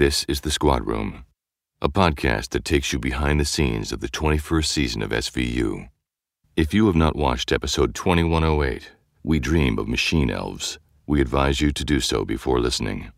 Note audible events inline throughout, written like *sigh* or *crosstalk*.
This is The Squad Room, a podcast that takes you behind the scenes of the 21st season of SVU. If you have not watched episode 2108, We Dream of Machine Elves, we advise you to do so before listening.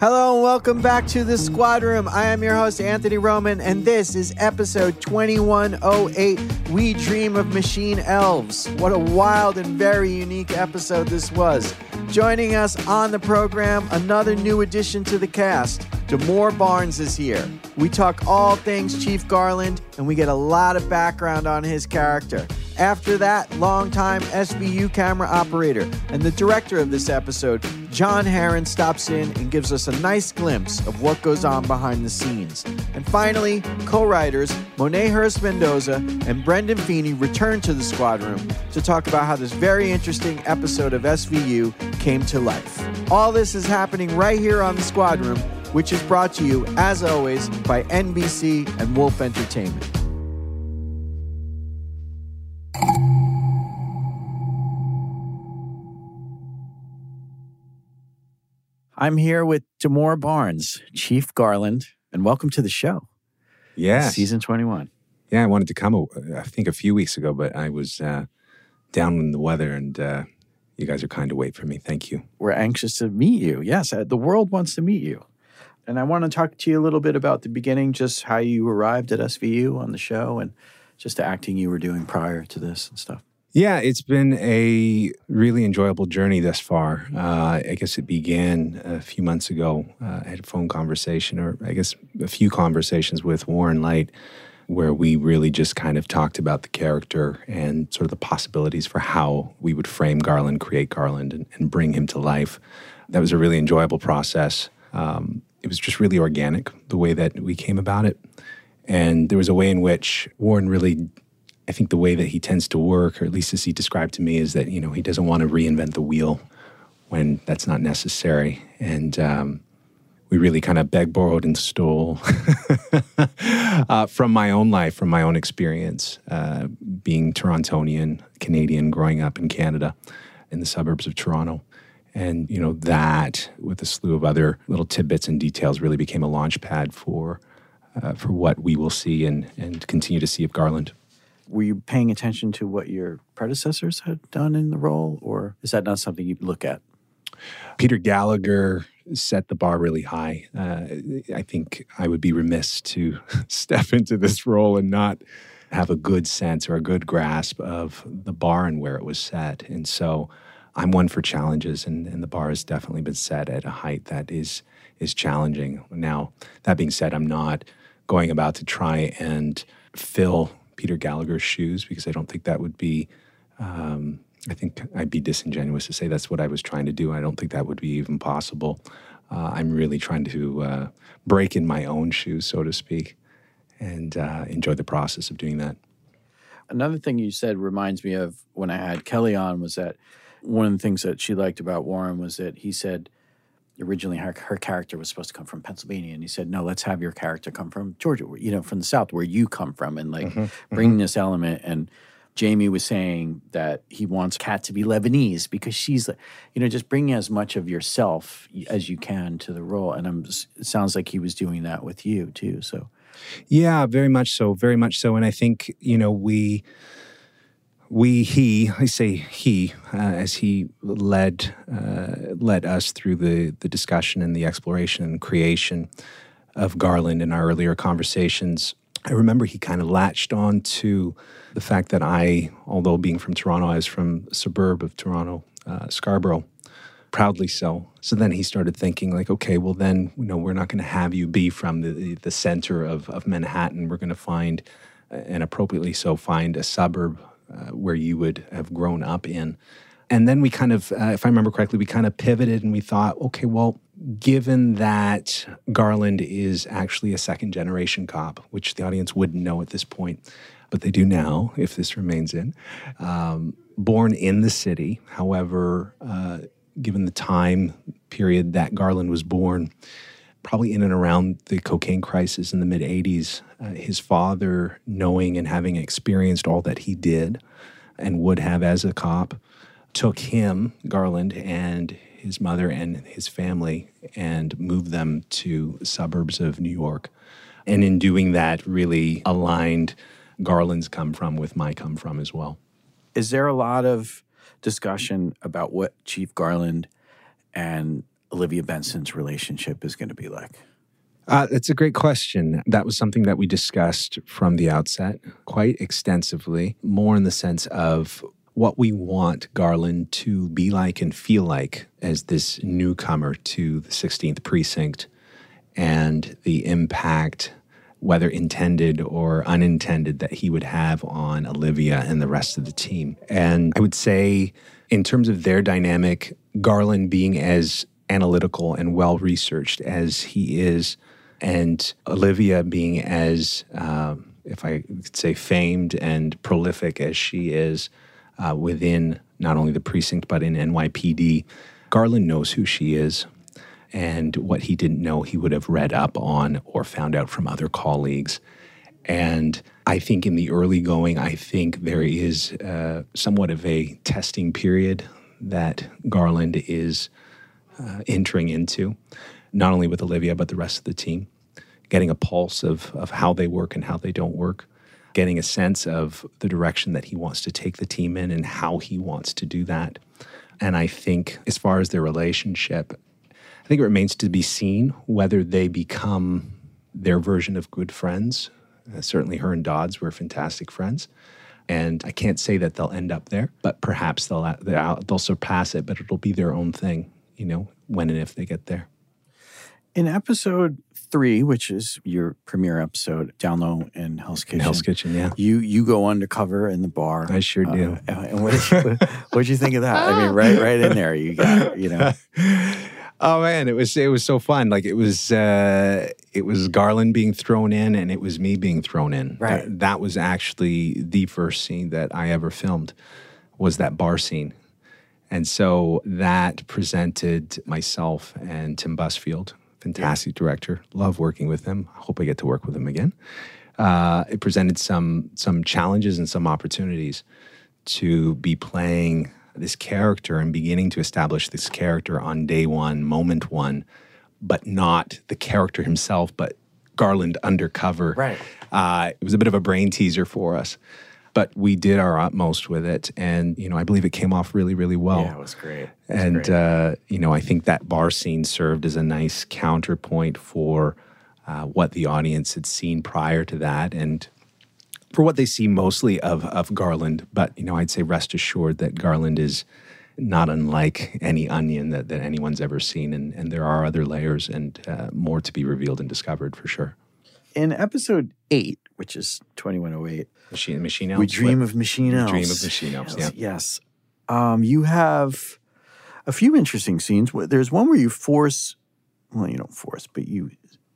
Hello and welcome back to the Squad Room. I am your host, Anthony Roman, and this is episode 2108 We Dream of Machine Elves. What a wild and very unique episode this was. Joining us on the program, another new addition to the cast. Demore Barnes is here. We talk all things Chief Garland, and we get a lot of background on his character. After that, longtime SVU camera operator and the director of this episode, John Herron, stops in and gives us a nice glimpse of what goes on behind the scenes. And finally, co writers Monet Hurst Mendoza and Brendan Feeney return to the squad room to talk about how this very interesting episode of SVU came to life. All this is happening right here on the squad room, which is brought to you, as always, by NBC and Wolf Entertainment. I'm here with Demore Barnes, Chief Garland, and welcome to the show. Yeah. Season 21. Yeah, I wanted to come, uh, I think, a few weeks ago, but I was uh, down in the weather and uh, you guys are kind to wait for me. Thank you. We're anxious to meet you. Yes, uh, the world wants to meet you. And I want to talk to you a little bit about the beginning, just how you arrived at SVU on the show and just the acting you were doing prior to this and stuff. Yeah, it's been a really enjoyable journey thus far. Uh, I guess it began a few months ago. Uh, I had a phone conversation, or I guess a few conversations with Warren Leight, where we really just kind of talked about the character and sort of the possibilities for how we would frame Garland, create Garland, and, and bring him to life. That was a really enjoyable process. Um, it was just really organic the way that we came about it. And there was a way in which Warren really I think the way that he tends to work, or at least as he described to me, is that you know he doesn't want to reinvent the wheel when that's not necessary, and um, we really kind of beg, borrowed, and stole *laughs* uh, from my own life, from my own experience, uh, being Torontonian, Canadian, growing up in Canada, in the suburbs of Toronto. And you know that, with a slew of other little tidbits and details, really became a launch pad for uh, for what we will see and and continue to see of Garland were you paying attention to what your predecessors had done in the role, or is that not something you look at? Peter Gallagher set the bar really high. Uh, I think I would be remiss to *laughs* step into this role and not have a good sense or a good grasp of the bar and where it was set. And so I'm one for challenges, and, and the bar has definitely been set at a height that is is challenging. Now, that being said, I'm not going about to try and fill Peter Gallagher's shoes because I don't think that would be. Um, I think I'd be disingenuous to say that's what I was trying to do. I don't think that would be even possible. Uh, I'm really trying to uh, break in my own shoes, so to speak, and uh, enjoy the process of doing that. Another thing you said reminds me of when I had Kelly on was that one of the things that she liked about Warren was that he said originally her, her character was supposed to come from Pennsylvania, and he said, "No, let's have your character come from Georgia, you know, from the South, where you come from, and like mm-hmm, bringing mm-hmm. this element." And Jamie was saying that he wants Kat to be Lebanese because she's, you know, just bringing as much of yourself as you can to the role. And I'm, it sounds like he was doing that with you too. So, yeah, very much so, very much so. And I think you know we we he I say he uh, as he led uh, led us through the the discussion and the exploration and creation of Garland in our earlier conversations. I remember he kind of latched on to the fact that I, although being from Toronto, I was from a suburb of Toronto, uh, Scarborough, proudly so. So then he started thinking like, okay, well then, you know, we're not going to have you be from the, the center of, of Manhattan. We're going to find, and appropriately so, find a suburb uh, where you would have grown up in. And then we kind of, uh, if I remember correctly, we kind of pivoted and we thought, okay, well, given that Garland is actually a second generation cop, which the audience wouldn't know at this point, but they do now if this remains in, um, born in the city. However, uh, given the time period that Garland was born, probably in and around the cocaine crisis in the mid 80s, uh, his father, knowing and having experienced all that he did and would have as a cop, took him, Garland, and his mother and his family and moved them to suburbs of New York. And in doing that, really aligned Garland's come from with my come from as well. Is there a lot of discussion about what Chief Garland and Olivia Benson's relationship is going to be like? Uh, that's a great question. That was something that we discussed from the outset quite extensively, more in the sense of what we want Garland to be like and feel like as this newcomer to the 16th precinct and the impact, whether intended or unintended, that he would have on Olivia and the rest of the team. And I would say, in terms of their dynamic, Garland being as analytical and well researched as he is, and Olivia being as, um, if I could say, famed and prolific as she is uh, within not only the precinct but in NYPD. Garland knows who she is. And what he didn't know, he would have read up on or found out from other colleagues. And I think in the early going, I think there is uh, somewhat of a testing period that Garland is uh, entering into, not only with Olivia, but the rest of the team, getting a pulse of, of how they work and how they don't work, getting a sense of the direction that he wants to take the team in and how he wants to do that. And I think, as far as their relationship, I think it remains to be seen whether they become their version of good friends. Uh, certainly, her and Dodds were fantastic friends. And I can't say that they'll end up there, but perhaps they'll, they'll, they'll surpass it, but it'll be their own thing, you know, when and if they get there. In episode three, which is your premiere episode, Down Low in Hell's Kitchen. Hell's Kitchen, yeah. You you go undercover in the bar. I sure do. Uh, and what did *laughs* you, what'd you think of that? I mean, *laughs* right right in there, you got you know. *laughs* Oh man, it was it was so fun. Like it was uh, it was Garland being thrown in, and it was me being thrown in. Right. That, that was actually the first scene that I ever filmed. Was that bar scene, and so that presented myself and Tim Busfield, fantastic director. Love working with him. I hope I get to work with him again. Uh, it presented some some challenges and some opportunities to be playing this character and beginning to establish this character on day one, moment one, but not the character himself, but Garland undercover. Right. Uh, it was a bit of a brain teaser for us, but we did our utmost with it, and you know I believe it came off really, really well. Yeah, it was great. It was and great. uh, you know I think that bar scene served as a nice counterpoint for uh, what the audience had seen prior to that, and for what they see mostly of of Garland. But you know, I'd say rest assured that Garland is not unlike any onion that, that anyone's ever seen, and, and there are other layers and uh, more to be revealed and discovered for sure. in episode eight, which is twenty one oh eight, Machine, machine elves. we dream what- of machine We dream of machine elves, Yes, yeah. Yes. Um, you have a few interesting scenes. There's one where you force, well, you don't force, but you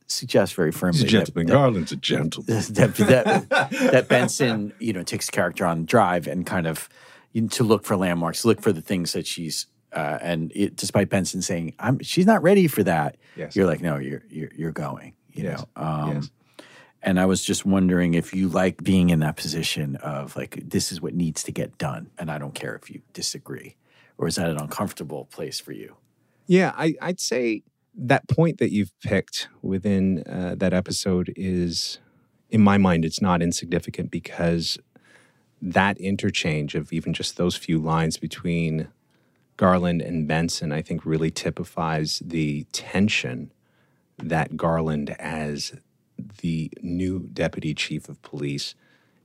suggest very firmly He's a that- gentleman. that, Garland's *laughs* a gentleman. that, that, that *laughs* Benson, you know, takes character on drive and kind of you know, to look for landmarks, look for the things that she's. Uh, and it, despite Benson saying, "I'm," she's not ready for that. Yes. You're like, no, you're you're, you're going. You Yes. know. Um, Yes. And I was just wondering if you like being in that position of like, this is what needs to get done, and I don't care if you disagree, or is that an uncomfortable place for you? Yeah, I, I'd say that point that you've picked within uh, that episode is, in my mind, it's not insignificant because that interchange of even just those few lines between Garland and Benson, I think, really typifies the tension that Garland, as the new deputy chief of police,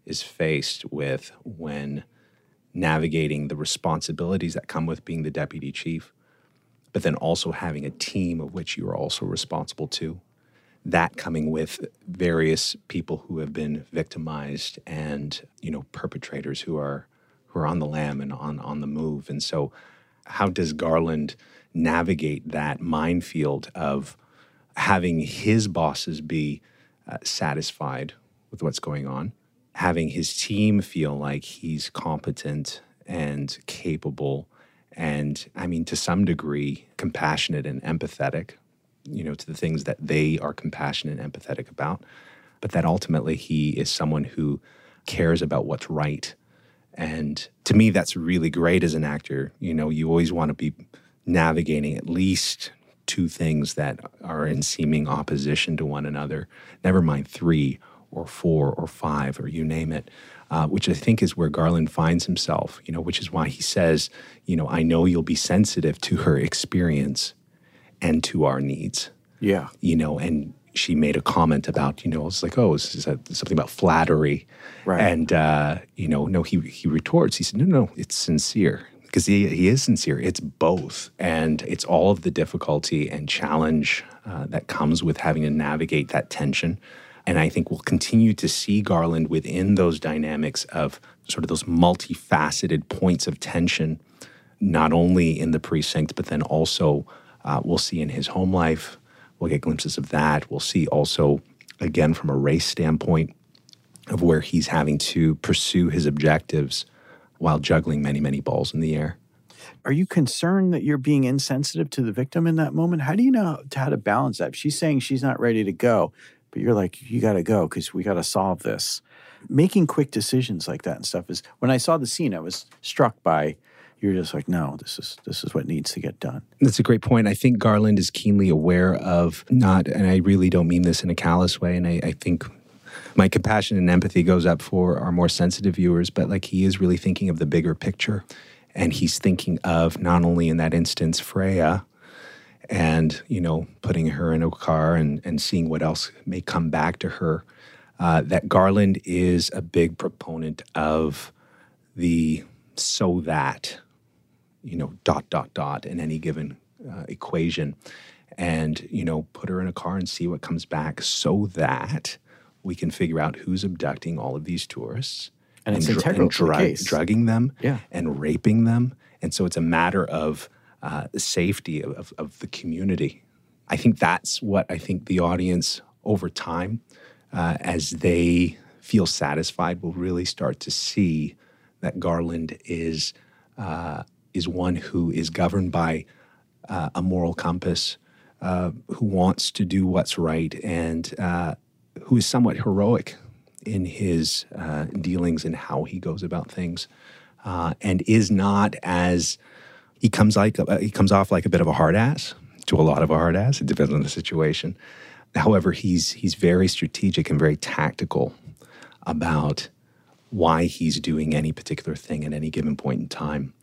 is faced with when navigating the responsibilities that come with being the deputy chief but then also having a team of which you are also responsible to. That coming with various people who have been victimized and you know perpetrators who are who are on the lam and on on the move. And so, how does Garland navigate that minefield of having his bosses be uh, satisfied with what's going on, having his team feel like he's competent and capable and I mean, to some degree, compassionate and empathetic, you know, to the things that they are compassionate and empathetic about. But that ultimately he is someone who cares about what's right And to me, that's really great as an actor. You know, you always want to be navigating at least two things that are in seeming opposition to one another, never mind three or four or five or you name it. Uh, which I think is where Garland finds himself, you know, which is why he says, you know, I know you'll be sensitive to her experience and to our needs. Yeah. You know, and she made a comment about, you know, it's like, oh, is that something about flattery? Right. And, uh, you know, no, he, he retorts, he said, no, no, it's sincere because he, he is sincere. It's both. And it's all of the difficulty and challenge uh, that comes with having to navigate that tension. And I think we'll continue to see Garland within those dynamics of sort of those multifaceted points of tension, not only in the precinct, but then also uh, we'll see in his home life. We'll get glimpses of that. We'll see also, again, from a race standpoint, of where he's having to pursue his objectives while juggling many, many balls in the air. Are you concerned that you're being insensitive to the victim in that moment? How do you know how to balance that? She's saying she's not ready to go, but you're like, you got to go because we got to solve this. Making quick decisions like that and stuff is when I saw the scene, I was struck by you're just like, no, this is this is what needs to get done. That's a great point. I think Garland is keenly aware of not, and I really don't mean this in a callous way, and I, I think my compassion and empathy goes up for our more sensitive viewers, but like he is really thinking of the bigger picture. And he's thinking of not only in that instance Freya and, you know, putting her in a car and, and seeing what else may come back to her, uh, that Garland is a big proponent of the so that, you know, dot, dot, dot in any given uh, equation. And, you know, put her in a car and see what comes back so that we can figure out who's abducting all of these tourists And it's integral to the drug- case. drugging them Yeah. and raping them. And so it's a matter of uh, the safety of, of, of the community. I think that's what I think the audience over time, uh, as they feel satisfied, will really start to see that Garland is uh, is one who is governed by uh, a moral compass, uh, who wants to do what's right, and uh, who is somewhat heroic in his uh, dealings and how he goes about things, uh, and is not as he comes like uh, he comes off like a bit of a hard ass to a lot of a hard ass. It depends on the situation. However, he's he's very strategic and very tactical about why he's doing any particular thing at any given point in time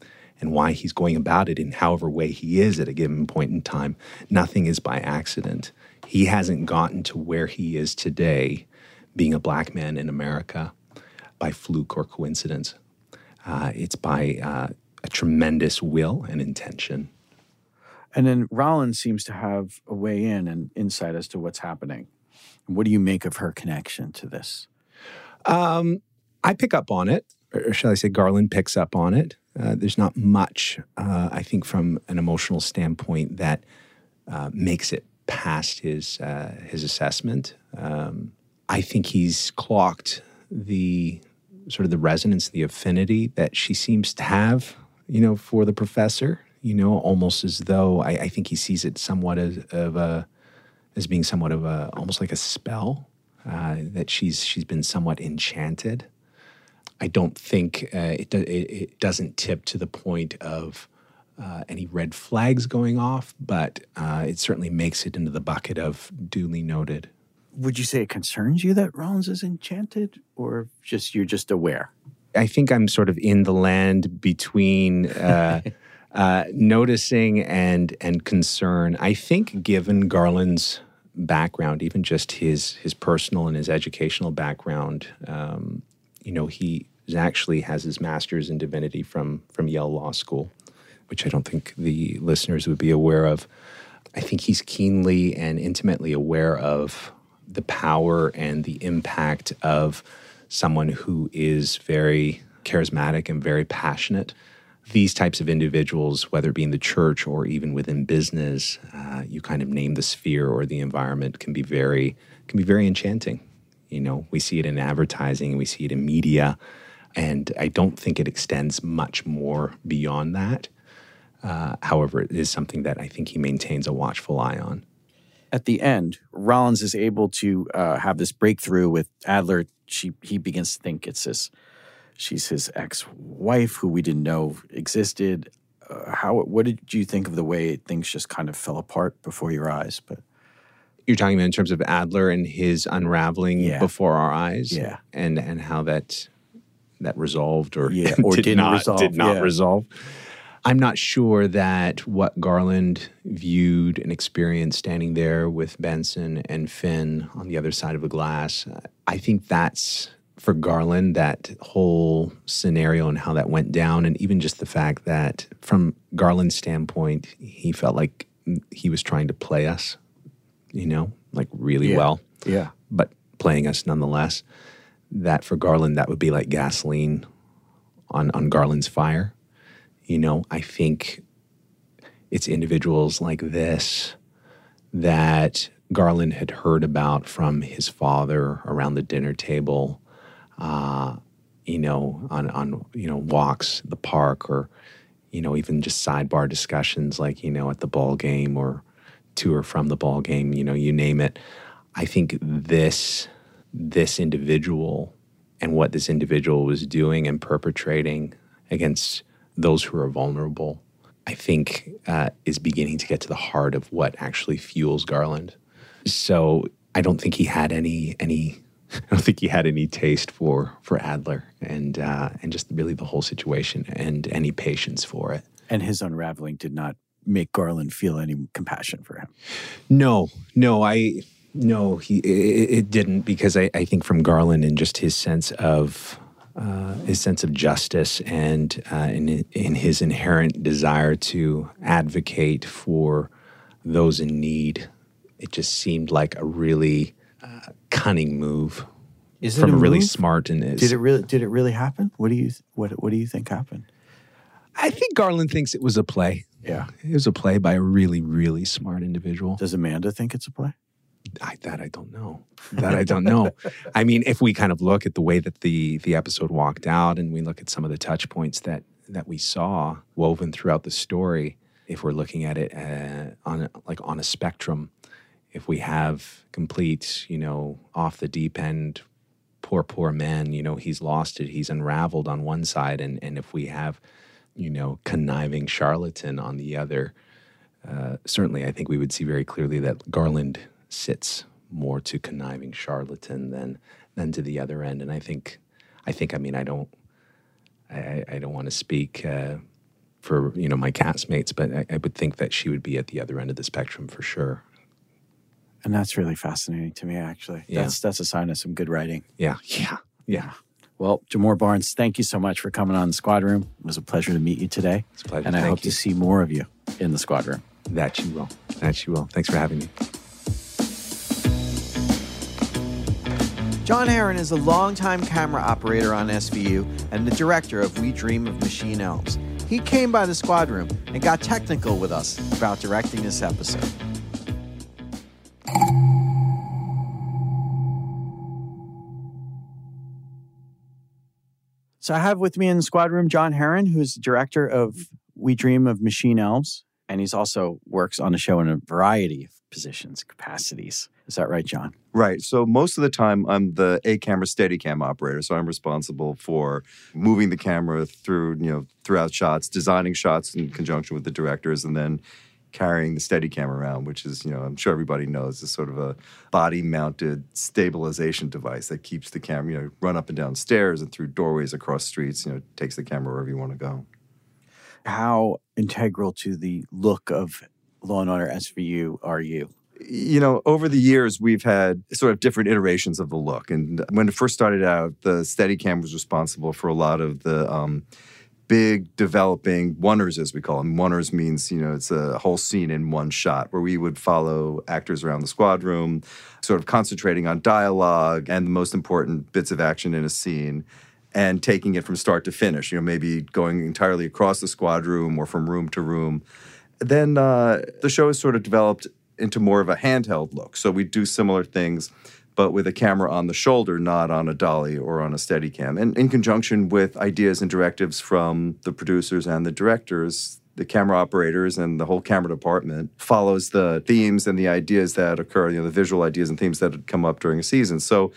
and why he's going about it in however way he is at a given point in time. Nothing is by accident. He hasn't gotten to where he is today, being a black man in America, by fluke or coincidence. Uh, it's by uh, a tremendous will and intention. And then Rollins seems to have a way in and insight as to what's happening. What do you make of her connection to this? Um, I pick up on it, or shall I say, Garland picks up on it. Uh, there's not much, uh, I think, from an emotional standpoint that uh, makes it past his uh, his assessment. Um, I think he's clocked the sort of the resonance, the affinity that she seems to have, you know, for the professor. You know, almost as though I, I think he sees it somewhat as of a as being somewhat of a almost like a spell uh, that she's she's been somewhat enchanted. I don't think uh, it, it it doesn't tip to the point of uh, any red flags going off, but uh, it certainly makes it into the bucket of duly noted. Would you say it concerns you that Rollins is enchanted, or just you're just aware? I think I'm sort of in the land between uh, *laughs* uh, noticing and and concern. I think, given Garland's background, even just his his personal and his educational background, um, you know, he actually has his master's in divinity from from Yale Law School, which I don't think the listeners would be aware of. I think he's keenly and intimately aware of the power and the impact of someone who is very charismatic and very passionate. These types of individuals, whether it be in the church or even within business, uh, you kind of name the sphere or the environment, can be very can be very enchanting. You know, we see it in advertising, we see it in media, and I don't think it extends much more beyond that. Uh, however, it is something that I think he maintains a watchful eye on. At the end, Rollins is able to uh, have this breakthrough with Adler. She he begins to think it's this She's his ex-wife, who we didn't know existed. Uh, how? What did you think of the way things just kind of fell apart before your eyes? But You're talking about in terms of Adler and his unraveling Yeah. before our eyes, Yeah. and and how that that resolved or Yeah, *laughs* or did didn't not resolve, did not yeah. resolve. I'm not sure that what Garland viewed and experienced standing there with Benson and Finn on the other side of the glass. I think that's for Garland that whole scenario and how that went down, and even just the fact that from Garland's standpoint, he felt like he was trying to play us, you know, like really Yeah. well yeah, but playing us nonetheless. That for Garland, that would be like gasoline on on Garland's fire. You know, I think it's individuals like this that Garland had heard about from his father around the dinner table, uh, you know, on on you know walks the park or you know even just sidebar discussions like you know at the ball game or to or from the ball game, you know, you name it. I think this this individual and what this individual was doing and perpetrating against those who are vulnerable, I think uh, is beginning to get to the heart of what actually fuels Garland. So I don't think he had any any. *laughs* I don't think he had any taste for for Adler and uh, and just really the whole situation and any patience for it. and his unraveling did not make Garland feel any compassion for him. No, no, I no, he it, it didn't because I, I think from Garland and just his sense of uh, his sense of justice and uh, in in his inherent desire to advocate for those in need, it just seemed like a really uh, cunning move Is it from a a really move? smart and Did it really? Did it really happen? What do you what What do you think happened? I think Garland thinks it was a play. Yeah. It was a play by a really, really smart individual. Does Amanda think it's a play? I, that I don't know. That I don't know. *laughs* I mean, if we kind of look at the way that the the episode walked out, and we look at some of the touch points that that we saw woven throughout the story, if we're looking at it uh, on a, like on a spectrum, if we have complete, you know, off the deep end, poor poor man, you know, he's lost it, he's unraveled on one side, and and if we have, you know, conniving charlatan on the other, uh, certainly I think we would see very clearly that Garland sits more to conniving charlatan than than to the other end. And I think, I think, I mean, I don't, I, I- don't want to speak uh, for you know my castmates, but I, I would think that she would be at the other end of the spectrum for sure. And that's really fascinating to me. Actually, Yeah. that's that's a sign of some good writing. Yeah, yeah, yeah. Well, Demore Barnes, thank you so much for coming on the Squad Room. It was a pleasure to meet you today, It's a pleasure. and I Thank hope you. to see more of you in the Squad Room. that you will. That you will. Thanks for having me. John Herron is a longtime camera operator on SVU and the director of We Dream of Machine Elves. He came by the squad room and got technical with us about directing this episode. So I have with me in the Squad Room John Herron, who's the director of We Dream of Machine Elves, and he's also works on the show in a variety of positions, capacities. Is that right, John? Right. So most of the time, I'm the A camera steady cam operator. So I'm responsible for moving the camera through, you know, throughout shots, designing shots in conjunction with the directors, and then carrying the steady cam around, which is, you know, I'm sure everybody knows is sort of a body mounted stabilization device that keeps the camera, you know, run up and down stairs and through doorways across streets, you know, takes the camera wherever you want to go. How integral to the look of Law and Order SVU are you? you know, over the years, we've had sort of different iterations of the look. And when it first started out, the Steadicam was responsible for a lot of the um, big developing oneers, as we call them. Oneers means, you know, it's a whole scene in one shot where we would follow actors around the squad room, sort of concentrating on dialogue and the most important bits of action in a scene and taking it from start to finish, you know, maybe going entirely across the squad room or from room to room. Then uh, the show has sort of developed into more of a handheld look. So we do similar things, but with a camera on the shoulder, not on a dolly or on a steady cam. And in conjunction with ideas and directives from the producers and the directors, the camera operators and the whole camera department follows the themes and the ideas that occur, you know, the visual ideas and themes that come up during a season. So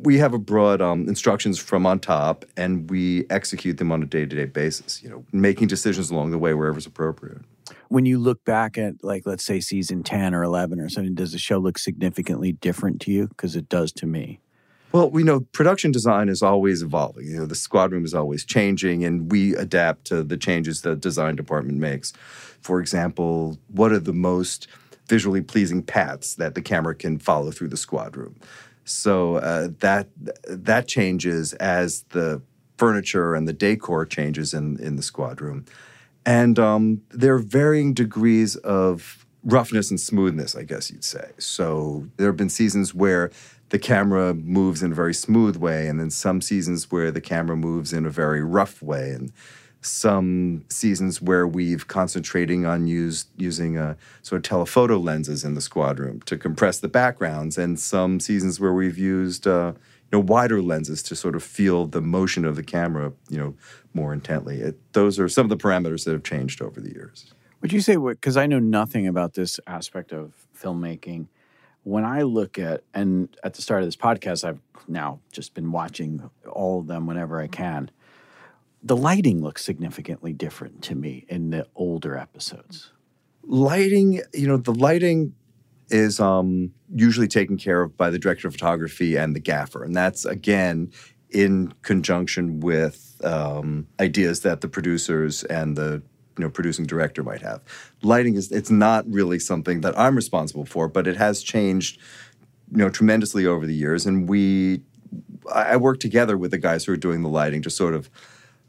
we have a broad um, instructions from on top, and we execute them on a day to day basis. You know, making decisions along the way wherever it's appropriate. When you look back at, like, let's say season 10 or 11 or something, does the show look significantly different to you? Because it does to me. Well, we know production design is always evolving. You know, the squad room is always changing, and we adapt to the changes the design department makes. For example, what are the most visually pleasing paths that the camera can follow through the squad room? So uh, that that changes as the furniture and the decor changes in in the squad room, and um, there are varying degrees of roughness and smoothness, I guess you'd say. So there have been seasons where the camera moves in a very smooth way, and then some seasons where the camera moves in a very rough way, and some seasons where we've concentrating on use, using a sort of telephoto lenses in the squad room to compress the backgrounds, and some seasons where we've used uh, you know wider lenses to sort of feel the motion of the camera you know more intently. It, those are some of the parameters that have changed over the years. Would you say what? Because I know nothing about this aspect of filmmaking. When I look at, and at the start of this podcast, I've now just been watching all of them whenever I can. The lighting looks significantly different to me in the older episodes. lighting you know the lighting is um, usually taken care of by the director of photography and the gaffer and that's again in conjunction with um, ideas that the producers and the you know producing director might have lighting is it's not really something that i'm responsible for but it has changed you know tremendously over the years and we i work together with the guys who are doing the lighting to sort of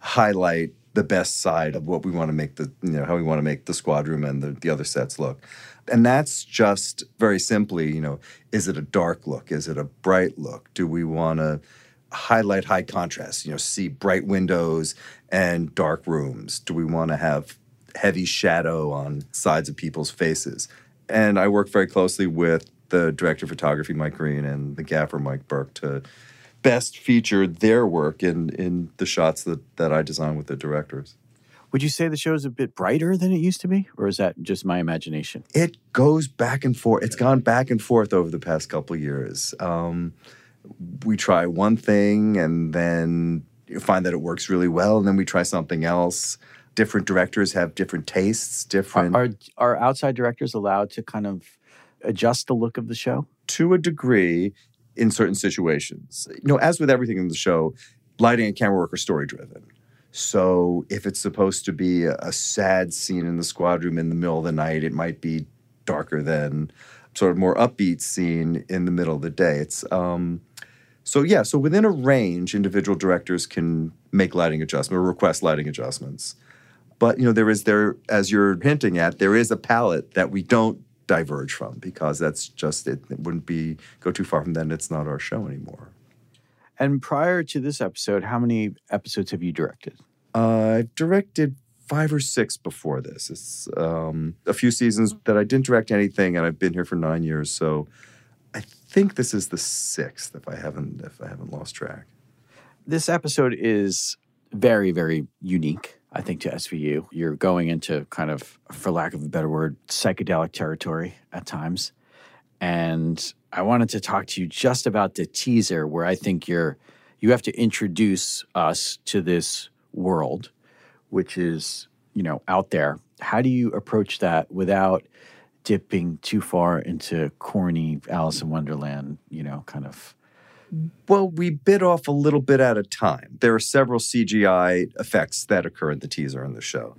highlight the best side of what we want to make the you know how we want to make the squad room and the, the other sets look. And that's just very simply you know is it a dark look? Is it a bright look? Do we want to highlight high contrast you know see bright windows and dark rooms? Do we want to have heavy shadow on sides of people's faces? And i work very closely with the director of photography mike green and the gaffer mike burke to best feature their work in in the shots that that I design with the directors. Would you say the show is a bit brighter than it used to be, or is that just my imagination? It goes back and forth. It's gone back and forth over the past couple years. Um, we try one thing and then you find that it works really well, and then we try something else. Different directors have different tastes. Different Are, are outside directors allowed to kind of adjust the look of the show? to a degree in certain situations. You know, as with everything in the show, lighting and camera work are story driven. So if it's supposed to be a, a sad scene in the squad room in the middle of the night, it might be darker than sort of more upbeat scene in the middle of the day. It's um, so yeah. So within a range, individual directors can make lighting adjustments or request lighting adjustments. But you know, there is there as you're hinting at, there is a palette that we don't diverge from because that's just it, it wouldn't be go too far from then it's not our show anymore. And prior to this episode, how many episodes have you directed? Uh, I've directed five or six before this. It's um, a few seasons that I didn't direct anything, and I've been here for nine years. So I think this is the sixth, if I haven't if I haven't lost track. This episode is very, very unique, I think, to SVU. You're going into kind of, for lack of a better word, psychedelic territory at times. And I wanted to talk to you just about the teaser where I think you're you have to introduce us to this world, which is, you know, out there. How do you approach that without dipping too far into corny Alice in Wonderland, you know, kind of Well, we bit off a little bit at a time. There are several CGI effects that occur in the teaser in the show.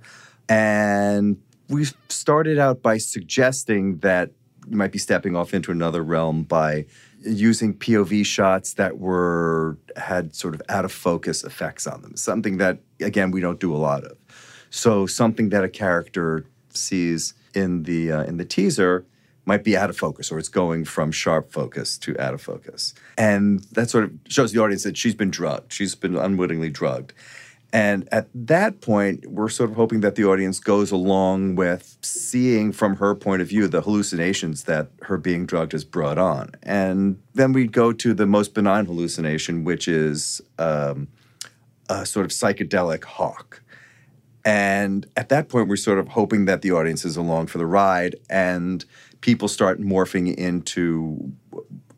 And we started out by suggesting that you might be stepping off into another realm by using POV shots that were had sort of out of focus effects on them. Something that again we don't do a lot of. So something that a character sees in the uh, in the teaser might be out of focus or it's going from sharp focus to out of focus. And that sort of shows the audience that she's been drugged. She's been unwittingly drugged. And at that point, we're sort of hoping that the audience goes along with seeing from her point of view the hallucinations that her being drugged has brought on. And then we go to the most benign hallucination, which is um, a sort of psychedelic hawk. And at that point, we're sort of hoping that the audience is along for the ride and people start morphing into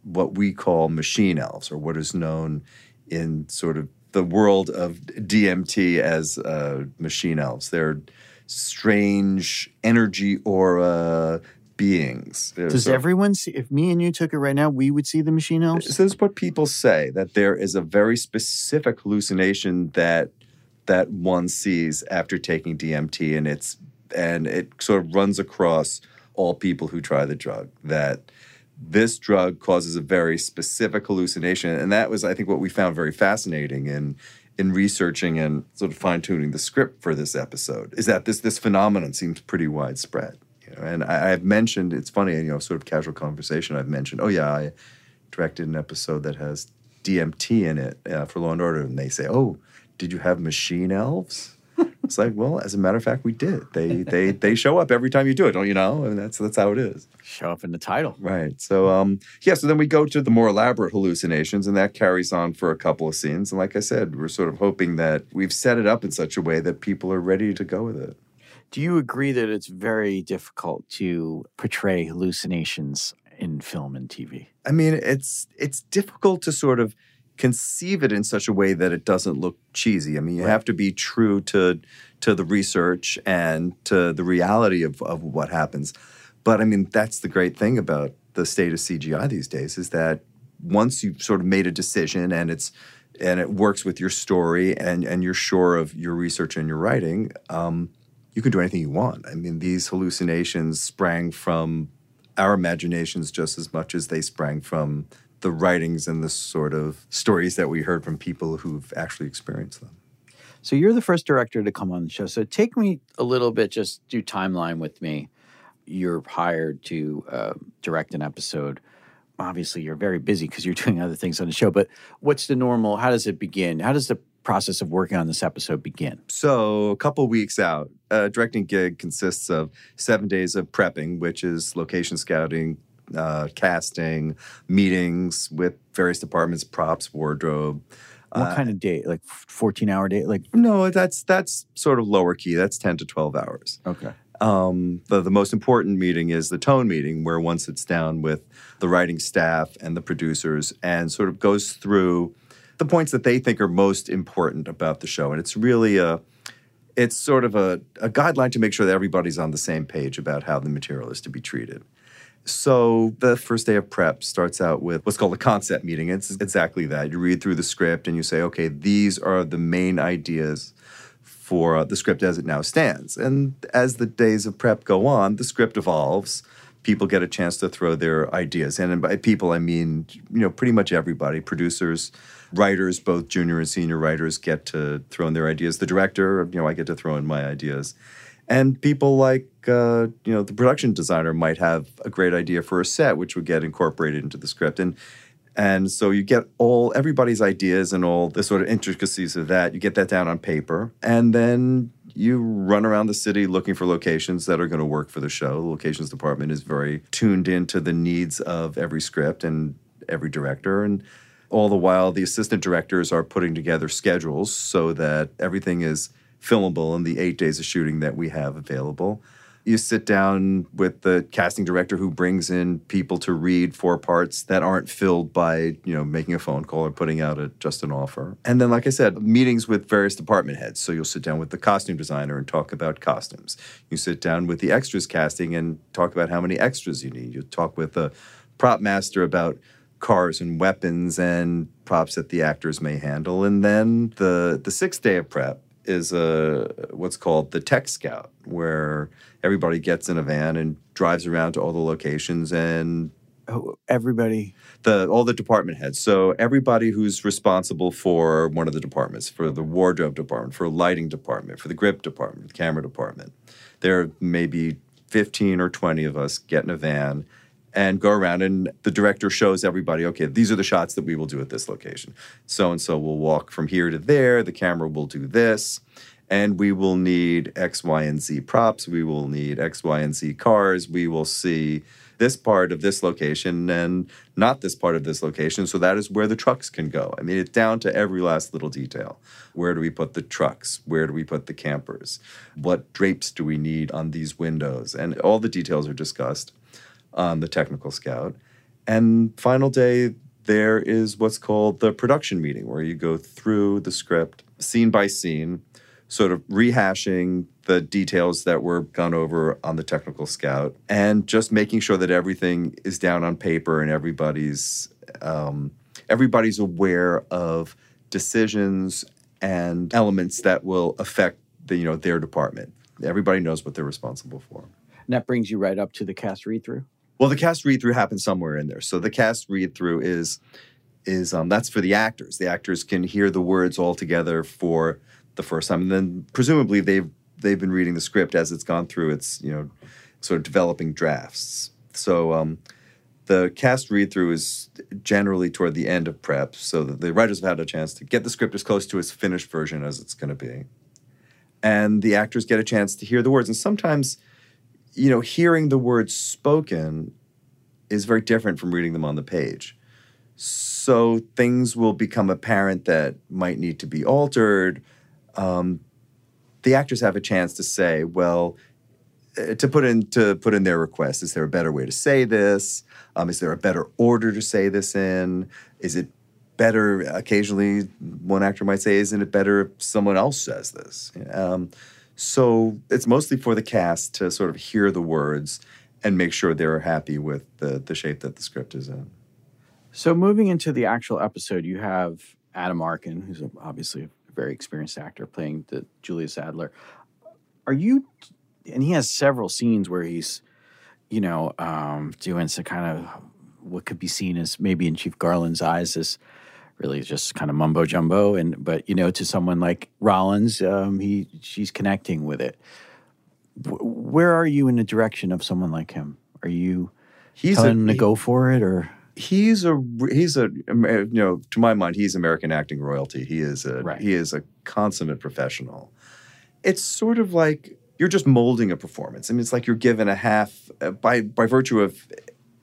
what we call machine elves, or what is known in sort of the world of DMT as uh, machine elves. They're strange energy aura beings. Does of- everyone see? If me and you took it right now, we would see the machine elves. this is what people say that there is a very specific hallucination that that one sees after taking DMT, and it's and it sort of runs across all people who try the drug. That this drug causes a very specific hallucination, and that was, I think, what we found very fascinating in in researching and sort of fine tuning the script for this episode. Is that this this phenomenon seems pretty widespread. You know, and I, I've mentioned it's funny, you know, sort of casual conversation. I've mentioned, oh yeah, I directed an episode that has DMT in it uh, for Law and Order, and they say, "Oh, did you have machine elves?" *laughs* it's like, well, as a matter of fact, we did. They they they show up every time you do it, don't you know? And that's that's how it is, Show up in the title. right? So, um, yeah. So then we go to the more elaborate hallucinations, and that carries on for a couple of scenes. And like I said, we're sort of hoping that we've set it up in such a way that people are ready to go with it. Do you agree that it's very difficult to portray hallucinations in film and TV? I mean, it's it's difficult to sort of conceive it in such a way that it doesn't look cheesy. I mean, you have to be true to to the research and to the reality of, of what happens. But I mean, that's the great thing about the state of CGI these days is that once you've sort of made a decision and it's and it works with your story and and you're sure of your research and your writing, um, you can do anything you want. I mean, these hallucinations sprang from our imaginations just as much as they sprang from the writings and the sort of stories that we heard from people who've actually experienced them. So you're the first director to come on the show. So take me a little bit, just do timeline with me. You're hired to uh, direct an episode. Obviously, you're very busy because you're *laughs* doing other things on the show. But what's the normal? How does it begin? How does the process of working on this episode begin? So, a couple weeks out, a directing gig consists of seven days of prepping, which is location scouting, uh, casting, meetings with various departments, props, wardrobe. What kind of date? Like 14 hour date? Like No, that's that's sort of lower key. That's ten to twelve hours. okay. Um, the, the most important meeting is the tone meeting, where one sits down with the writing staff and the producers and sort of goes through the points that they think are most important about the show. And it's really a, it's sort of a, a guideline to make sure that everybody's on the same page about how the material is to be treated. So the first day of prep starts out with what's called a concept meeting. It's exactly that. You read through the script and you say, okay, these are the main ideas for uh, the script as it now stands. And as the days of prep go on, the script evolves. People get a chance to throw their ideas in. And by people, I mean, you know, pretty much everybody producers, writers, both junior and senior writers, get to throw in their ideas. The director, you know, I get to throw in my ideas. And people like, uh, you know, the production designer might have a great idea for a set, which would get incorporated into the script. And and so you get all everybody's ideas and all the sort of intricacies of that. You get that down on paper, and then you run around the city looking for locations that are going to work for the show. The locations department is very tuned into the needs of every script and every director, and all the while the assistant directors are putting together schedules so that everything is filmable in the eight days of shooting that we have available. You sit down with the casting director who brings in people to read four parts that aren't filled by, you know, making a phone call or putting out a, just an offer. And then, like I said, meetings with various department heads. So you'll sit down with the costume designer and talk about costumes. You sit down with the extras casting and talk about how many extras you need. You talk with the prop master about cars and weapons and props that the actors may handle. And then the the sixth day of prep is a what's called the tech scout, where everybody gets in a van and drives around to all the locations and Oh, everybody. the all the department heads. So everybody who's responsible for one of the departments, for the wardrobe department, for the lighting department, for the grip department, the camera department. There may be 15 or 20 of us get in a van and go around and the director shows everybody, okay, these are the shots that we will do at this location. So and so will walk from here to there, the camera will do this. And we will need X, Y, and Z props. We will need X, Y, and Z cars. We will see this part of this location and not this part of this location. So that is where the trucks can go. I mean, it's down to every last little detail. Where do we put the trucks? Where do we put the campers? What drapes do we need on these windows? And all the details are discussed on the technical scout. And final day, there is what's called the production meeting, where you go through the script scene by scene, sort of rehashing the details that were gone over on the technical scout, and just making sure that everything is down on paper and everybody's um, everybody's aware of decisions and elements that will affect the you know their department. Everybody knows what they're responsible for. And that brings you right up to the cast read through. Well, the cast read through happens somewhere in there. So the cast read through is is um, that's for the actors. The actors can hear the words all together for the first time, and then presumably they've they've been reading the script as it's gone through its you know sort of developing drafts. So um, the cast read through is generally toward the end of prep, so that the writers have had a chance to get the script as close to its finished version as it's going to be, and the actors get a chance to hear the words. And sometimes, you know, hearing the words spoken is very different from reading them on the page. So things will become apparent that might need to be altered. Um, the actors have a chance to say, well, uh, to put in to put in their request. Is there a better way to say this? Um, is there a better order to say this in? Is it better? Occasionally, one actor might say, "Isn't it better if someone else says this?" Um, so it's mostly for the cast to sort of hear the words and make sure they're happy with the the shape that the script is in. So moving into the actual episode, you have Adam Arkin, who's obviously a very experienced actor, playing the Julius Adler. Are you? And he has several scenes where he's, you know, um, doing some kind of what could be seen as maybe in Chief Garland's eyes as really just kind of mumbo jumbo. And but you know, to someone like Rollins, um, he she's connecting with it. W- where are you in the direction of someone like him? Are you He's telling a, him to he- go for it, or he's a he's a you know to my mind he's American acting royalty. He is a Right. he is a consummate professional. It's sort of like you're just molding a performance. I mean, it's like you're given a half uh, by by virtue of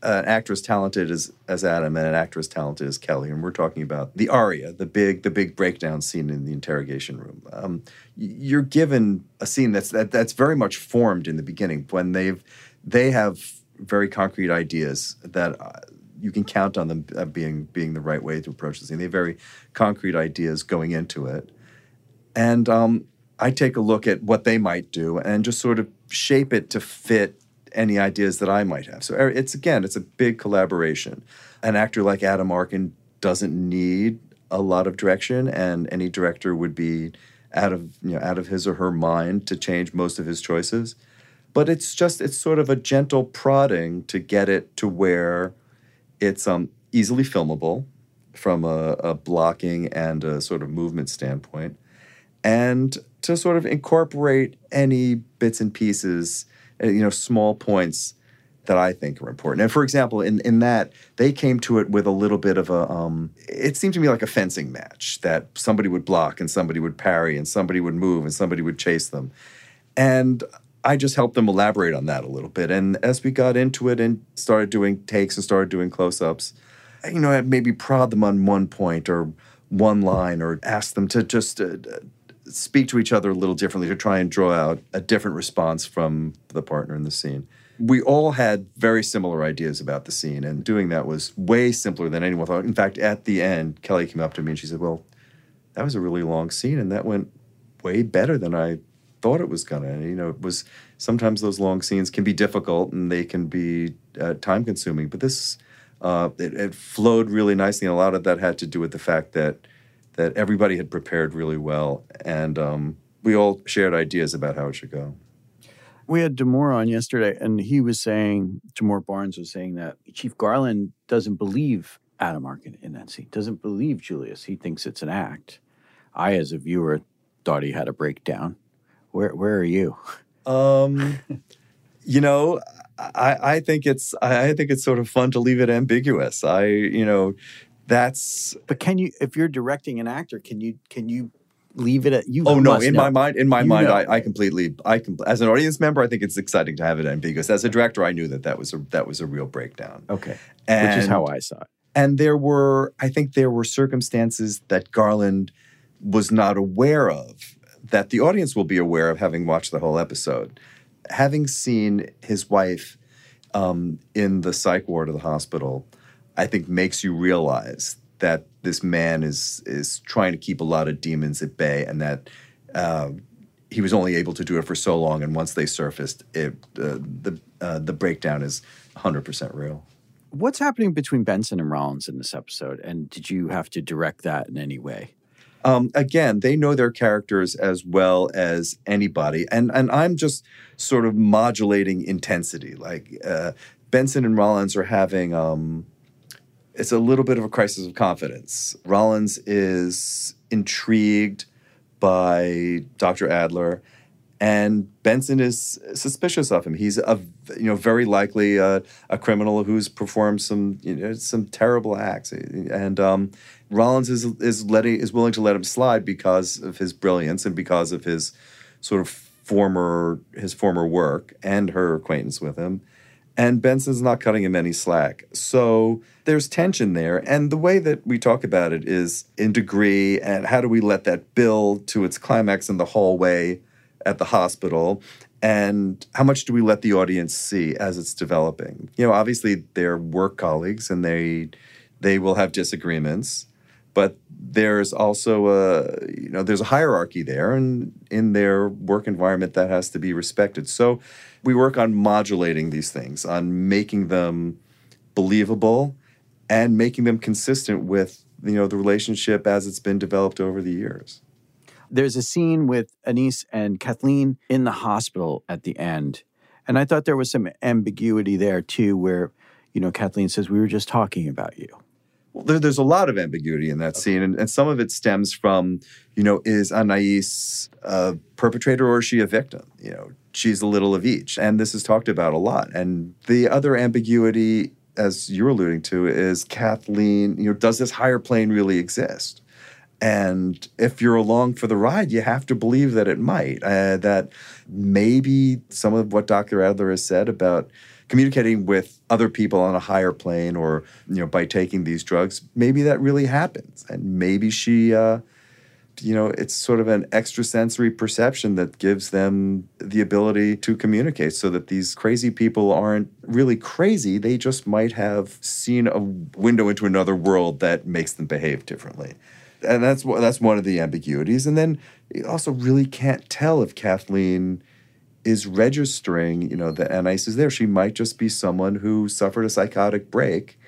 an actor as talented as as Adam and an actor as talented as Kelly, and we're talking about the aria, the big the big breakdown scene in the interrogation room. Um, you're given a scene that's that, that's very much formed in the beginning when they've they have very concrete ideas that uh, you can count on them uh, being being the right way to approach the scene. They have very concrete ideas going into it, and um, I take a look at what they might do and just sort of shape it to fit any ideas that I might have. So er, it's again, it's a big collaboration. An actor like Adam Arkin doesn't need a lot of direction, and any director would be out of you know out of his or her mind to change most of his choices. But it's just it's sort of a gentle prodding to get it to where it's um, easily filmable from a, a blocking and a sort of movement standpoint, and to sort of incorporate any bits and pieces, you know, small points that I think are important. And for example, in, in that, they came to it with a little bit of a, um, it seemed to me like a fencing match that somebody would block and somebody would parry and somebody would move and somebody would chase them. And I just helped them elaborate on that a little bit. And as we got into it and started doing takes and started doing close ups, you know, I'd maybe prod them on one point or one line or ask them to just uh, speak to each other a little differently to try and draw out a different response from the partner in the scene. We all had very similar ideas about the scene, and doing that was way simpler than anyone thought. In fact, at the end, Kelly came up to me and she said, Well, that was a really long scene, and that went way better than I thought it was gonna. And, you know, it was sometimes those long scenes can be difficult and they can be uh, time consuming, but this uh, it, it flowed really nicely, and a lot of that had to do with the fact that that everybody had prepared really well, and um, we all shared ideas about how it should go. We had Demore on yesterday, and he was saying, Demore Barnes was saying that Chief Garland doesn't believe Adam Arkin in that scene, doesn't believe Julius. He thinks it's an act. I, as a viewer, thought he had a breakdown. Where Where are you? Um, *laughs* you know, I, I think it's I I think it's sort of fun to leave it ambiguous. I you know, that's But can you, if you're directing an actor, can you can you leave it at you? oh no in know. my mind in my You mind. I, I completely I com- as an audience member I think it's exciting to have it ambiguous. As a director, I knew that that was a that was a real breakdown. Okay, And, which is how I saw it. and there were i think there were circumstances that garland was not aware of that the audience will be aware of having watched the whole episode having seen his wife um, in the psych ward of the hospital I think makes you realize that this man is is trying to keep a lot of demons at bay, and that uh, he was only able to do it for so long. And once they surfaced, it uh, the uh, the breakdown is 100 percent real. What's happening between Benson and Rollins in this episode? And did you have to direct that in any way? Um, again, they know their characters as well as anybody, and and I'm just sort of modulating intensity. Like uh, Benson and Rollins are having, um, it's a little bit of a crisis of confidence. Rollins is intrigued by Dr. Adler, and Benson is suspicious of him. He's a you know very likely a, a criminal who's performed some you know some terrible acts, and um, Rollins is is letting is willing to let him slide because of his brilliance and because of his sort of former his former work and her acquaintance with him. And Benson's not cutting him any slack. So there's tension there. And the way that we talk about it is in degree and how do we let that build to its climax in the hallway at the hospital and how much do we let the audience see as it's developing you know obviously they're work colleagues and they they will have disagreements but there's also a you know there's a hierarchy there and in their work environment that has to be respected so we work on modulating these things on making them believable and making them consistent with you know the relationship as it's been developed over the years there's a scene with Anais and Kathleen in the hospital at the end. And I thought there was some ambiguity there too, where, you know, Kathleen says, We were just talking about you. There, there's a lot of ambiguity in that scene, and, and, some of it stems from, you know, is Anais a perpetrator or is she a victim? You know, she's a little of each, and this is talked about a lot. And the other ambiguity, as you're alluding to, is Kathleen. You know, does this higher plane really exist? And if you're along for the ride, you have to believe that it might. Uh, that maybe some of what Dr. Adler has said about communicating with other people on a higher plane or you know by taking these drugs maybe that really happens. And maybe she uh, you know it's sort of an extrasensory perception that gives them the ability to communicate so that these crazy people aren't really crazy. They just might have seen a window into another world that makes them behave differently. And that's that's one of the ambiguities. And then you also really can't tell if Kathleen is registering, you know, the Anais is there. She might just be someone who suffered a psychotic break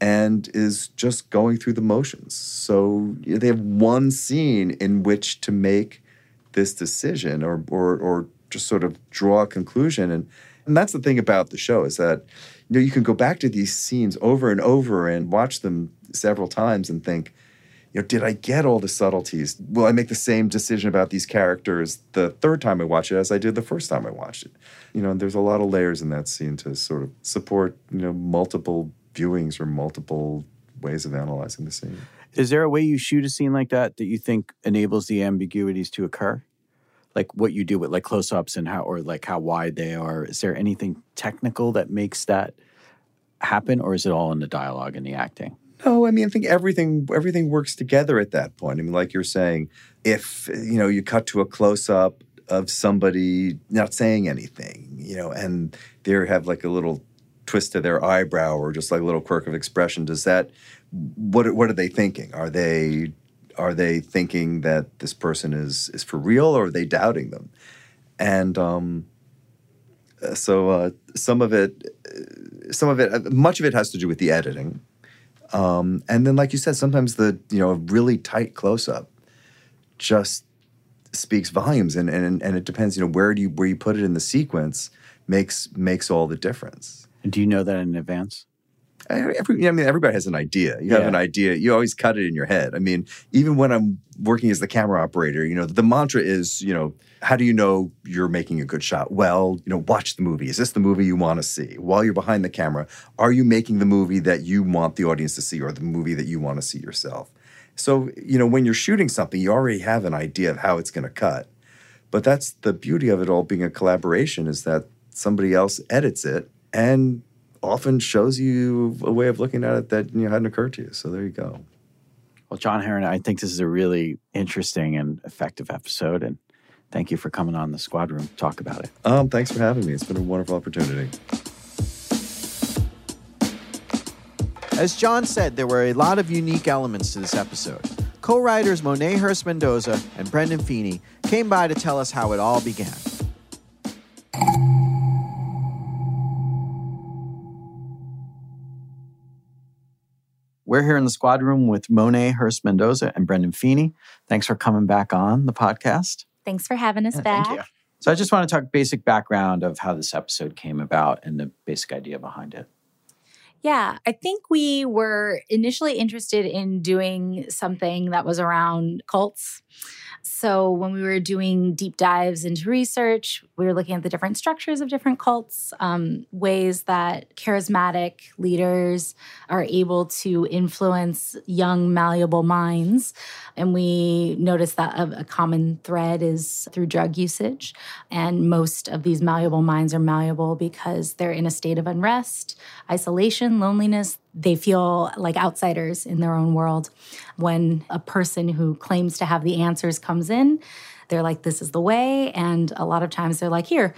and is just going through the motions. So you know, they have one scene in which to make this decision or or or just sort of draw a conclusion. And and that's the thing about the show is that you know you can go back to these scenes over and over and watch them several times and think, you know, did I get all the subtleties? Will I make the same decision about these characters the third time I watch it as I did the first time I watched it? You know, there's a lot of layers in that scene to sort of support, you know, multiple viewings or multiple ways of analyzing the scene. Is there a way you shoot a scene like that that you think enables the ambiguities to occur? Like what you do with like close-ups and how or like how wide they are. Is there anything technical that makes that happen or is it all in the dialogue and the acting? No, I mean I think everything everything works together at that point. I mean, like you're saying, if you know you cut to a close up of somebody not saying anything, you know, and they have like a little twist to their eyebrow or just like a little quirk of expression, does that what what are they thinking? Are they are they thinking that this person is is for real or are they doubting them? And um, so uh, some of it, some of it, much of it has to do with the editing um, and then, like you said, sometimes the you know a really tight close up just speaks volumes, and and and it depends. You know, where do you where you put it in the sequence makes makes all the difference. And do you know that in advance? Every, I mean, everybody has an idea. You yeah. have an idea. You always cut it in your head. I mean, even when I'm working as the camera operator, you know, the mantra is, you know, how do you know you're making a good shot? Well, you know, watch the movie. Is this the movie you want to see? While you're behind the camera, are you making the movie that you want the audience to see or the movie that you want to see yourself? So, you know, when you're shooting something, you already have an idea of how it's going to cut. But that's the beauty of it all being a collaboration is that somebody else edits it and often shows you a way of looking at it that you know, hadn't occurred to you. So there you go. Well, John Herron, I think this is a really interesting and effective episode. And thank you for coming on the squad room to talk about it. Um, thanks for having me. It's been a wonderful opportunity. As John said, there were a lot of unique elements to this episode. Co writers Monet Hurst Mendoza and Brendan Feeney came by to tell us how it all began. We're here in the squad room with Monet Hurst Mendoza and Brendan Feeney. Thanks for coming back on the podcast. Thanks for having us Yeah, back. Thank you. So I just want to talk basic background of how this episode came about and the basic idea behind it. Yeah, I think we were initially interested in doing something that was around cults. So when we were doing deep dives into research, we were looking at the different structures of different cults, um, ways that charismatic leaders are able to influence young, malleable minds. And we noticed that a, a common thread is through drug usage. And most of these malleable minds are malleable because they're in a state of unrest, isolation, loneliness. They feel like outsiders in their own world. When a person who claims to have the answers comes in, they're like, this is the way. And a lot of times they're like, here,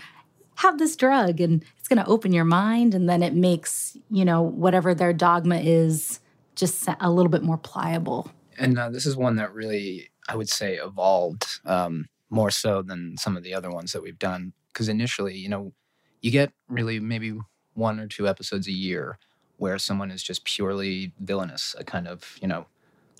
have this drug and it's going to open your mind. And then it makes, you know, whatever their dogma is just a little bit more pliable. and uh, this is one that really i would say evolved um, more so than some of the other ones that we've done because initially you know you get really maybe one or two episodes a year where someone is just purely villainous a kind of you know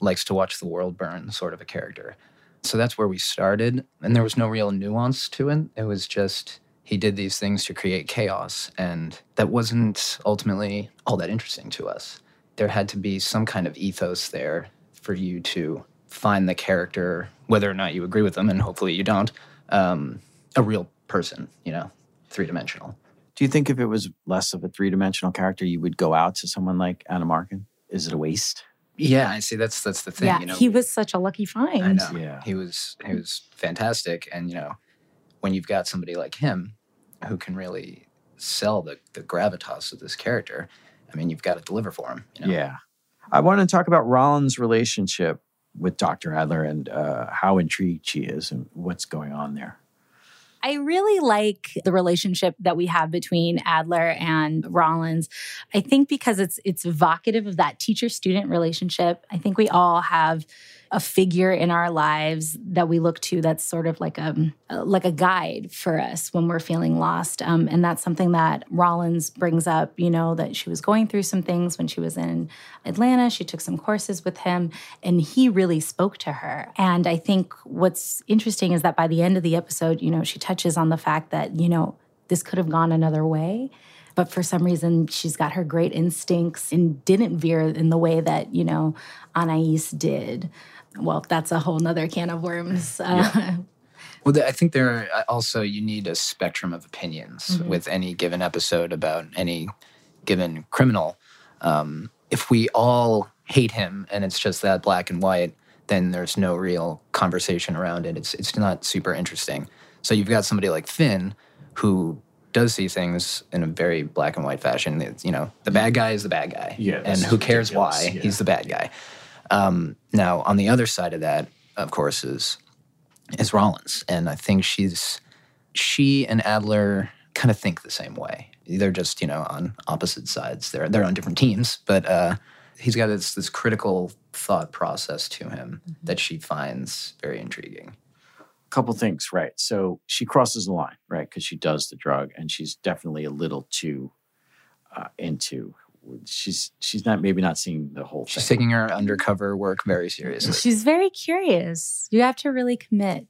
likes to watch the world burn sort of a character. So that's where we started and there was no real nuance to it. It was just he did these things to create chaos and that wasn't ultimately all that interesting to us. There had to be some kind of ethos there for you to find the character, whether or not you agree with them, and hopefully you don't, um, a real person, you know, three dimensional. Do you think if it was less of a three dimensional character, you would go out to someone like Adam Arkin? Is it a waste? Yeah, I see. That's that's the thing. yeah, you know, he was such a lucky find. I know. Yeah. He was he was fantastic, and you know, when you've got somebody like him, who can really sell the the gravitas of this character, I mean, you've got to deliver for him. You know? Yeah. I want to talk about Rollins' relationship with Dr. Adler and uh, how intrigued she is and what's going on there. I really like the relationship that we have between Adler and Rollins. I think because it's it's evocative of that teacher student relationship. I think we all have a figure in our lives that we look to that's sort of like a like a guide for us when we're feeling lost. Um, and that's something that Rollins brings up. You know that she was going through some things when she was in Atlanta. She took some courses with him, and he really spoke to her. And I think what's interesting is that by the end of the episode, you know, she touches on the fact that you know this could have gone another way. But for some reason, she's got her great instincts and didn't veer in the way that, you know, Anais did well, that's a whole nother can of worms. *laughs* Uh, Well, I think there are uh, also you need a spectrum of opinions with any given episode about any given criminal. Um, if we all hate him and it's just that black and white, then there's no real conversation around it. It's it's not super interesting. So you've got somebody like Finn who does see things in a very black and white fashion. It's, you know, the bad guy is the bad guy, Yeah, and who cares ridiculous, why yeah. he's the bad guy. Um, now, on the other side of that, of course, is is Rollins, and I think she's she and Adler kind of think the same way. They're just you know on opposite sides. They're they're on different teams, but uh, he's got this this critical thought process to him that she finds very intriguing. A Couple things, right? So she crosses the line, right? Because she does the drug, and she's definitely a little too uh, into. She's she's not maybe not seeing the whole She's thing. taking her undercover work very seriously. she's very curious. You have to really commit.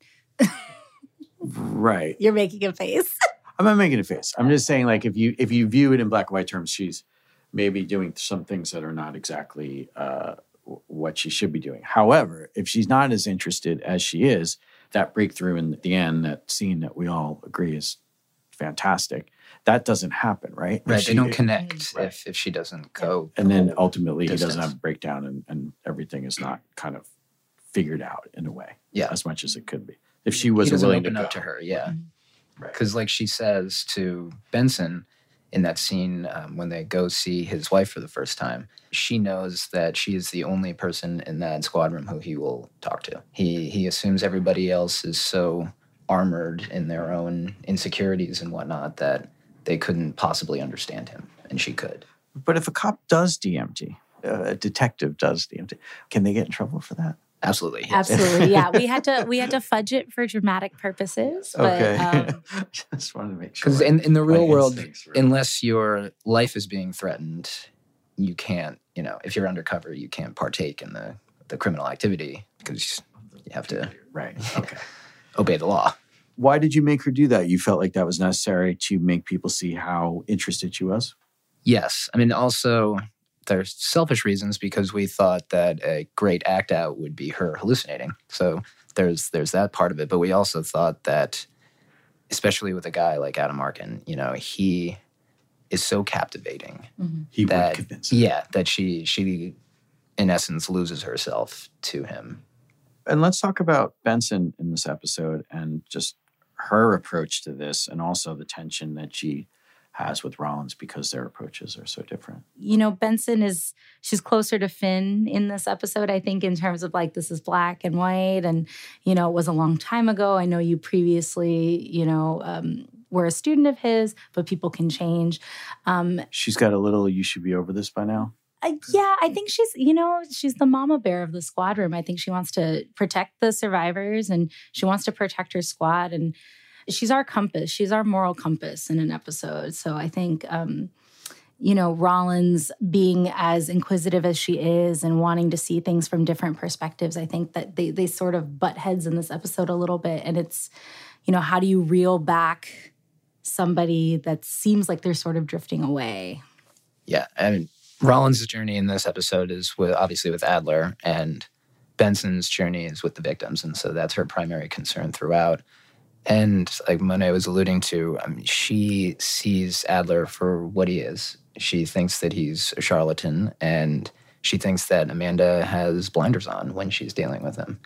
right. You're making a face. *laughs* I'm not making a face. I'm just saying, like, if you if you view it in black and white terms, she's maybe doing some things that are not exactly uh, what she should be doing. However, if she's not as interested as she is, that breakthrough in the end, that scene that we all agree is fantastic, that doesn't happen, right? If Right, she- they don't connect Right. if if she doesn't go. And then whole ultimately, he doesn't have a breakdown, and, and everything is not kind of figured out in a way, Yeah. as much as it could be. If she wasn't doesn't willing open to up go. to her, yeah. Right. Because, like she says to Benson in that scene um, when they go see his wife for the first time, she knows that she is the only person in that squad room who he will talk to. He he assumes everybody else is so armored in their own insecurities and whatnot that they couldn't possibly understand him, and she could. But if a cop does DMT, uh, a detective does the DMT. Can they get in trouble for that? Absolutely. yes. Absolutely, yeah. We had to we had to *laughs* fudge it for dramatic purposes, but Okay. um, *laughs* Just wanted to make sure. Because in, in the real world, instincts were- unless your life is being threatened, you can't, you know, if you're undercover, you can't partake in the, the criminal activity because you have to right. *laughs* Okay. obey the law. Why did you make her do that? You felt like that was necessary to make people see how interested she was? Yes. I mean, also, there's selfish reasons because we thought that a great act out would be her hallucinating. So there's there's that part of it. But we also thought that, especially with a guy like Adam Arkin, you know, he is so captivating mm-hmm. He that would convince her. yeah, that she she in essence loses herself to him. And let's talk about Benson in this episode and just her approach to this and also the tension that she has with Rollins because their approaches are so different. you know, Benson is she's closer to Finn in this episode, I think, in terms of like this is black and white, and you know, it was a long time ago. I know you previously, you know, um, were a student of his, but people can change. Um, She's got a little, you should be over this by now. I, yeah, I think she's, you know, she's the mama bear of the squad room. I think she wants to protect the survivors and she wants to protect her squad. And she's our compass. She's our moral compass in an episode. So I think, um, you know, Rollins being as inquisitive as she is and wanting to see things from different perspectives, I think that they they sort of butt heads in this episode a little bit. And it's, you know, how do you reel back somebody that seems like they're sort of drifting away? Yeah, I mean, Rollins' journey in this episode is with obviously with Adler, and Benson's journey is with the victims, and so that's her primary concern throughout. And like Monet was alluding to, I mean, she sees Adler for what he is. She thinks that he's a charlatan, and she thinks that Amanda has blinders on when she's dealing with him.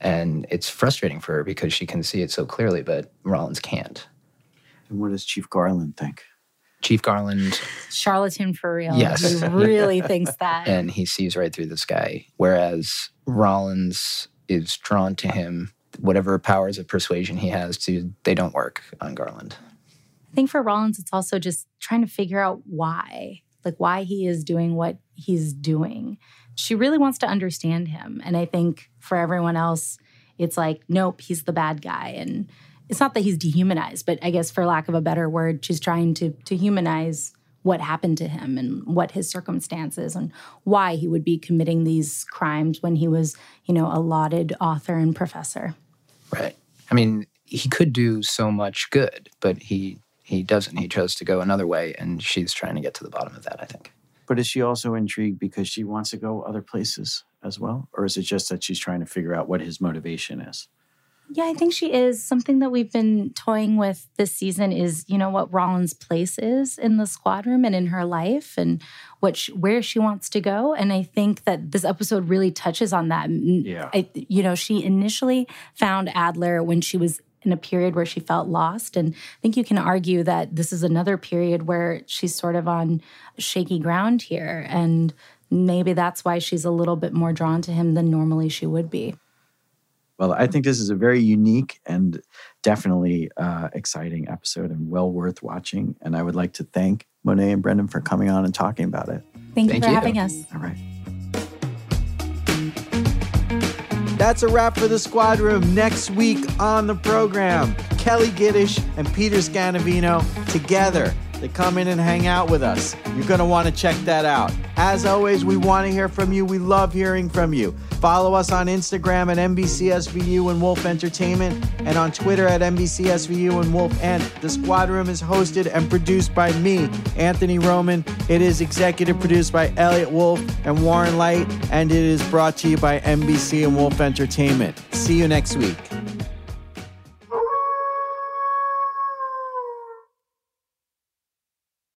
And it's frustrating for her because she can see it so clearly, but Rollins can't. And what does Chief Garland think? Chief Garland charlatan for real. Yes. He really thinks that. *laughs* and he sees right through this guy. Whereas Rollins is drawn to him. Whatever powers of persuasion he has to, they don't work on Garland. I think for Rollins, it's also just trying to figure out why, like why he is doing what he's doing. She really wants to understand him. And I think for everyone else, it's like, nope, he's the bad guy. And it's not that he's dehumanized, but I guess for lack of a better word, she's trying to to humanize what happened to him and what his circumstances and why he would be committing these crimes when he was, you know, a lauded author and professor. Right. I mean, he could do so much good, but he he doesn't. He chose to go another way, and she's trying to get to the bottom of that. I think. But is she also intrigued because she wants to go other places as well? Or is it just that she's trying to figure out what his motivation is? Yeah, I think she is. Something that we've been toying with this season is, you know, what Rollins' place is in the squad room and in her life and what she, where she wants to go. And I think that this episode really touches on that. Yeah. I, you know, she initially found Adler when she was in a period where she felt lost. And I think you can argue that this is another period where she's sort of on shaky ground here. And maybe that's why she's a little bit more drawn to him than normally she would be. Well, I think this is a very unique and definitely uh, exciting episode and well worth watching. And I would like to thank Monet and Brendan for coming on and talking about it. Thank, Thank you for you. having us. All right. That's a wrap for the Squad Room. Next week on the program, Kelly Giddish and Peter Scanavino together. They come in and hang out with us. You're going to want to check that out. As always, we want to hear from you. We love hearing from you. Follow us on Instagram at NBCSVU and Wolf Entertainment and on Twitter at NBCSVU and Wolf And The Squad Room is hosted and produced by me, Anthony Roman. It is executive produced by Elliot Wolf and Warren Leight, and it is brought to you by NBC and Wolf Entertainment. See you next week.